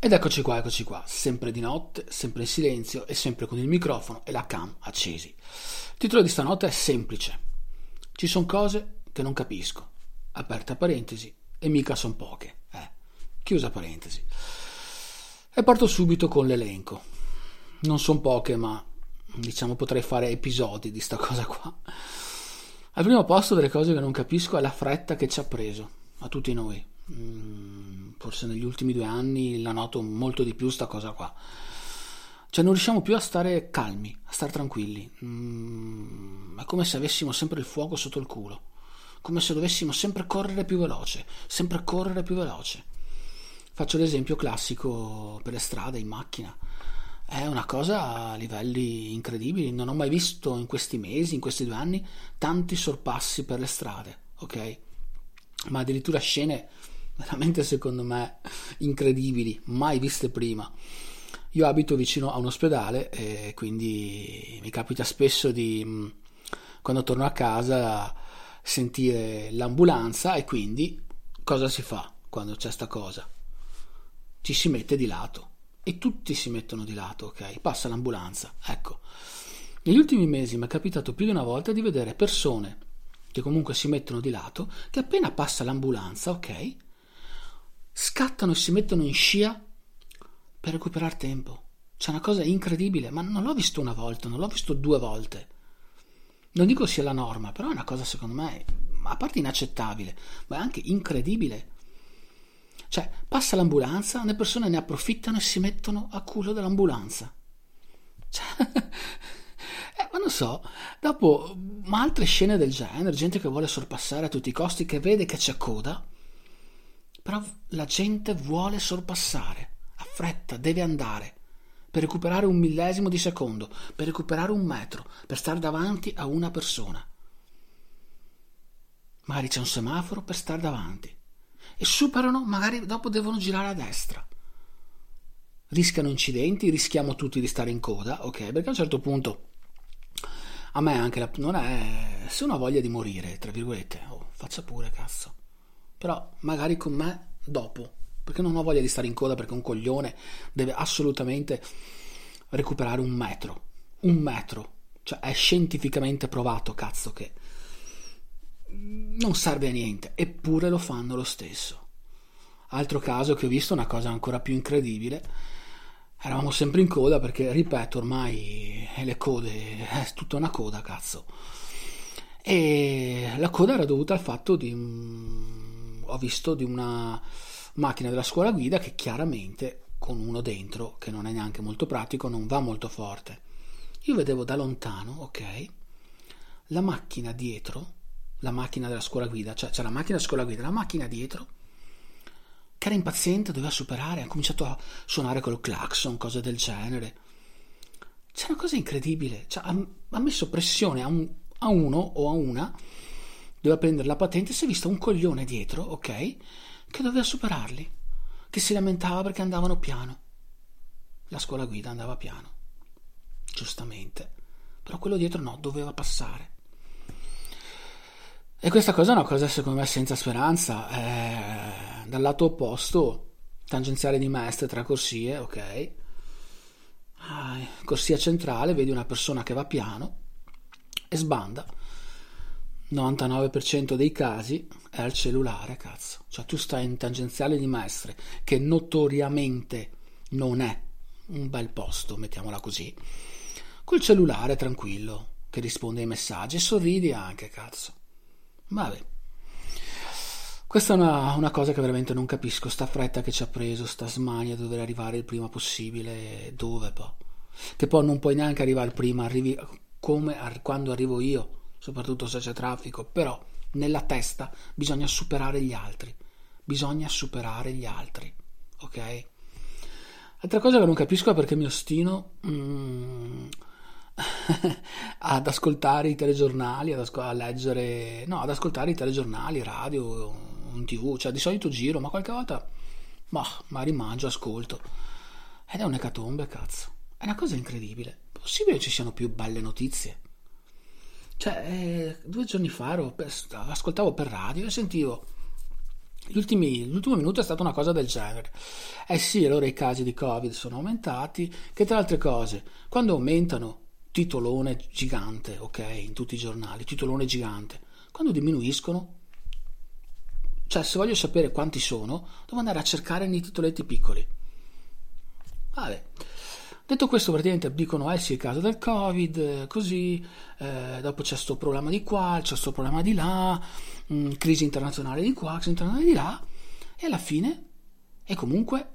Ed eccoci qua, eccoci qua, sempre di notte, sempre in silenzio e sempre con il microfono e la cam accesi. Il titolo di stanotte è semplice. Ci sono cose che non capisco. Aperta parentesi, e mica son poche. Eh, chiusa parentesi. E parto subito con l'elenco. Non sono poche, ma diciamo potrei fare episodi di sta cosa qua. Al primo posto delle cose che non capisco è la fretta che ci ha preso, a tutti noi. Mm, forse negli ultimi due anni la noto molto di più sta cosa qua. Cioè non riusciamo più a stare calmi, a stare tranquilli. Mm, è come se avessimo sempre il fuoco sotto il culo. Come se dovessimo sempre correre più veloce, sempre correre più veloce. Faccio l'esempio classico per le strade, in macchina. È una cosa a livelli incredibili. Non ho mai visto in questi mesi, in questi due anni, tanti sorpassi per le strade, ok? Ma addirittura scene veramente secondo me incredibili, mai viste prima. Io abito vicino a un ospedale e quindi mi capita spesso di, mm, quando torno a casa, sentire l'ambulanza e quindi cosa si fa quando c'è sta cosa? Ci si mette di lato e tutti si mettono di lato, ok? Passa l'ambulanza, ecco. Negli ultimi mesi mi è capitato più di una volta di vedere persone che comunque si mettono di lato, che appena passa l'ambulanza, ok? Scattano e si mettono in scia per recuperare tempo. C'è una cosa incredibile, ma non l'ho visto una volta, non l'ho visto due volte. Non dico sia la norma, però è una cosa secondo me, a parte inaccettabile, ma è anche incredibile. Cioè, passa l'ambulanza, le persone ne approfittano e si mettono a culo dell'ambulanza. Cioè, eh, ma non so, dopo, ma altre scene del genere, gente che vuole sorpassare a tutti i costi, che vede che c'è coda, però la gente vuole sorpassare, ha fretta, deve andare, per recuperare un millesimo di secondo, per recuperare un metro, per stare davanti a una persona. Magari c'è un semaforo per stare davanti. E superano, magari dopo devono girare a destra. Rischiano incidenti, rischiamo tutti di stare in coda, ok? Perché a un certo punto a me anche la, non è se uno ha voglia di morire, tra virgolette, oh, faccia pure cazzo però magari con me dopo, perché non ho voglia di stare in coda perché un coglione deve assolutamente recuperare un metro, un metro, cioè è scientificamente provato, cazzo, che non serve a niente, eppure lo fanno lo stesso. Altro caso che ho visto, una cosa ancora più incredibile, eravamo sempre in coda perché, ripeto, ormai le code, è tutta una coda, cazzo. E la coda era dovuta al fatto di ho visto di una macchina della scuola guida che chiaramente con uno dentro che non è neanche molto pratico non va molto forte io vedevo da lontano ok la macchina dietro la macchina della scuola guida cioè c'è la macchina della scuola guida la macchina dietro che era impaziente, doveva superare, ha cominciato a suonare col clacson, cose del genere. C'è una cosa incredibile, cioè, ha, ha, messo pressione a, un, a, uno o a una, doveva prendere la patente, si è visto un coglione dietro, ok, che doveva superarli, che si lamentava perché andavano piano. La scuola guida andava piano, giustamente, però quello dietro no, doveva passare. E questa cosa è una cosa secondo me senza speranza. Eh, dal lato opposto, tangenziale di Mestre, tre corsie, ok. Ah, corsia centrale, vedi una persona che va piano e sbanda. 99% dei casi è il cellulare, cazzo. Cioè tu stai in tangenziale di Mestre, che notoriamente non è un bel posto, mettiamola così. Col cellulare tranquillo, che risponde ai messaggi e sorridi anche, cazzo. Vabbè. Questa è una, una, cosa che veramente non capisco, sta fretta che ci ha preso, sta smania di dover arrivare il prima possibile, dove poi? Che poi non puoi neanche arrivare prima, arrivi come quando arrivo io, soprattutto se c'è traffico, però nella testa bisogna superare gli altri, bisogna superare gli altri, ok? Altra cosa che non capisco è perché mi ostino... Mm, ad ascoltare i telegiornali, ad ascol- a leggere, no, ad ascoltare i telegiornali, radio, in tv, cioè di solito giro, ma qualche volta, ma, ma rimangio, ascolto. Ed è un'ecatombe, cazzo. È una cosa incredibile. Possibile che ci siano più belle notizie? Cioè, eh, due giorni fa ero, ascoltavo per radio e sentivo Ultimi, l'ultimo minuto è stata una cosa del genere. Eh sì, allora i casi di Covid sono aumentati, che tra altre cose, quando aumentano titolone gigante, ok, in tutti i giornali, titolone gigante. Quando diminuiscono, cioè se voglio sapere quanti sono, devo andare a cercare nei titoletti piccoli. Vabbè. Detto questo, praticamente dicono, eh sì, il caso del Covid, così, eh, dopo c'è sto problema di qua, c'è sto problema di là, mh, mm, crisi internazionale di qua, crisi internazionale di là, e alla fine, e comunque,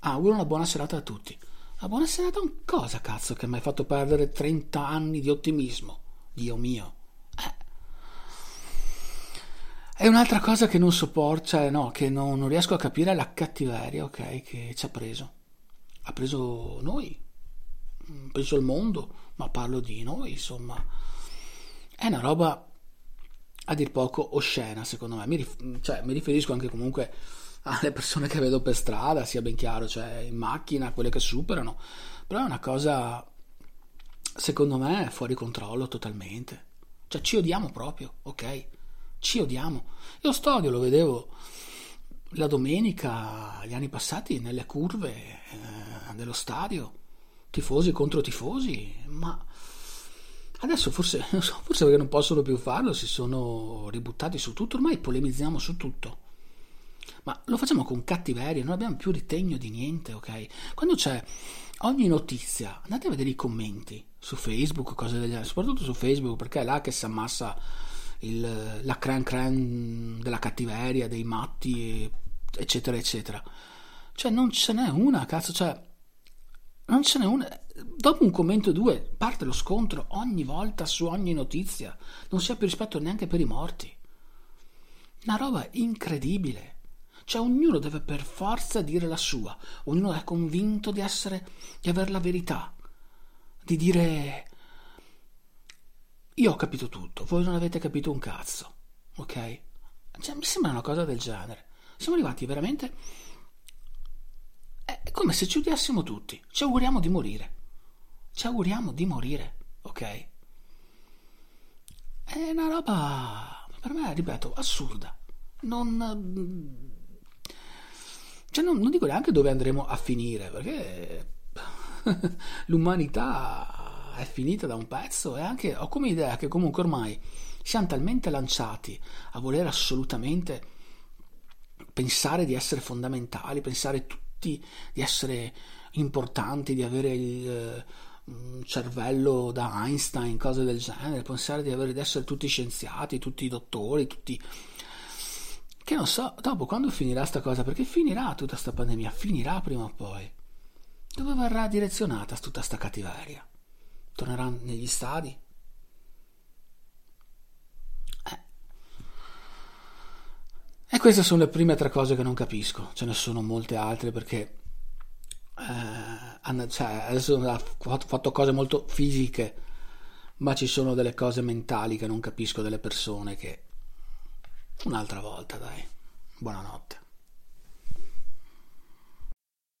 auguro una buona serata a tutti. Ma buona serata un cosa, cazzo, che mi hai fatto perdere 30 anni di ottimismo. Dio mio. Eh. E un'altra cosa che non sopporto, cioè no, che non, non riesco a capire è la cattiveria, ok, che ci ha preso. Ha preso noi, preso il mondo, ma parlo di noi, insomma. È una roba a dir poco oscena, secondo me. Mi, rif- cioè, mi riferisco anche comunque alle persone che vedo per strada, sia ben chiaro, cioè in macchina, quelle che superano, però è una cosa, secondo me, fuori controllo totalmente. Cioè ci odiamo proprio, ok? Ci odiamo. Io Stodio lo vedevo la domenica, gli anni passati, nelle curve eh, dello stadio, tifosi contro tifosi, ma adesso forse, forse perché non possono più farlo, si sono ributtati su tutto, ormai polemizziamo su tutto ma lo facciamo con cattiveria, non abbiamo più ritegno di niente, ok? Quando c'è ogni notizia, andate a vedere i commenti su Facebook, cose del genere, soprattutto su Facebook, perché è là che si ammassa il, la cran cran della cattiveria, dei matti, eccetera, eccetera. Cioè, non ce n'è una, cazzo, cioè, non ce n'è una. Dopo un commento o due parte lo scontro ogni volta su ogni notizia. Non si ha più rispetto neanche per i morti. Una roba incredibile. Cioè ognuno deve per forza dire la sua, ognuno è convinto di essere, di avere la verità, di dire io ho capito tutto, voi non avete capito un cazzo, ok? Cioè mi sembra una cosa del genere. Siamo arrivati veramente... È come se ci odiassimo tutti, ci auguriamo di morire, ci auguriamo di morire, ok? È una roba, per me, ripeto, assurda. Non cioè non, non dico neanche dove andremo a finire, perché l'umanità è finita da un pezzo e anche ho come idea che comunque ormai siamo talmente lanciati a voler assolutamente pensare di essere fondamentali, pensare tutti di essere importanti, di avere il uh, cervello da Einstein, cose del genere, pensare di, avere, di essere tutti scienziati, tutti dottori, tutti che non so, dopo quando finirà sta cosa, perché finirà tutta sta pandemia, finirà prima o poi. Dove verrà direzionata tutta sta cattiveria? Tornerà negli stadi? Eh. E queste sono le prime tre cose che non capisco, ce ne sono molte altre perché eh, cioè, adesso ho fatto cose molto fisiche, ma ci sono delle cose mentali che non capisco delle persone che un'altra volta, dai. Buonanotte.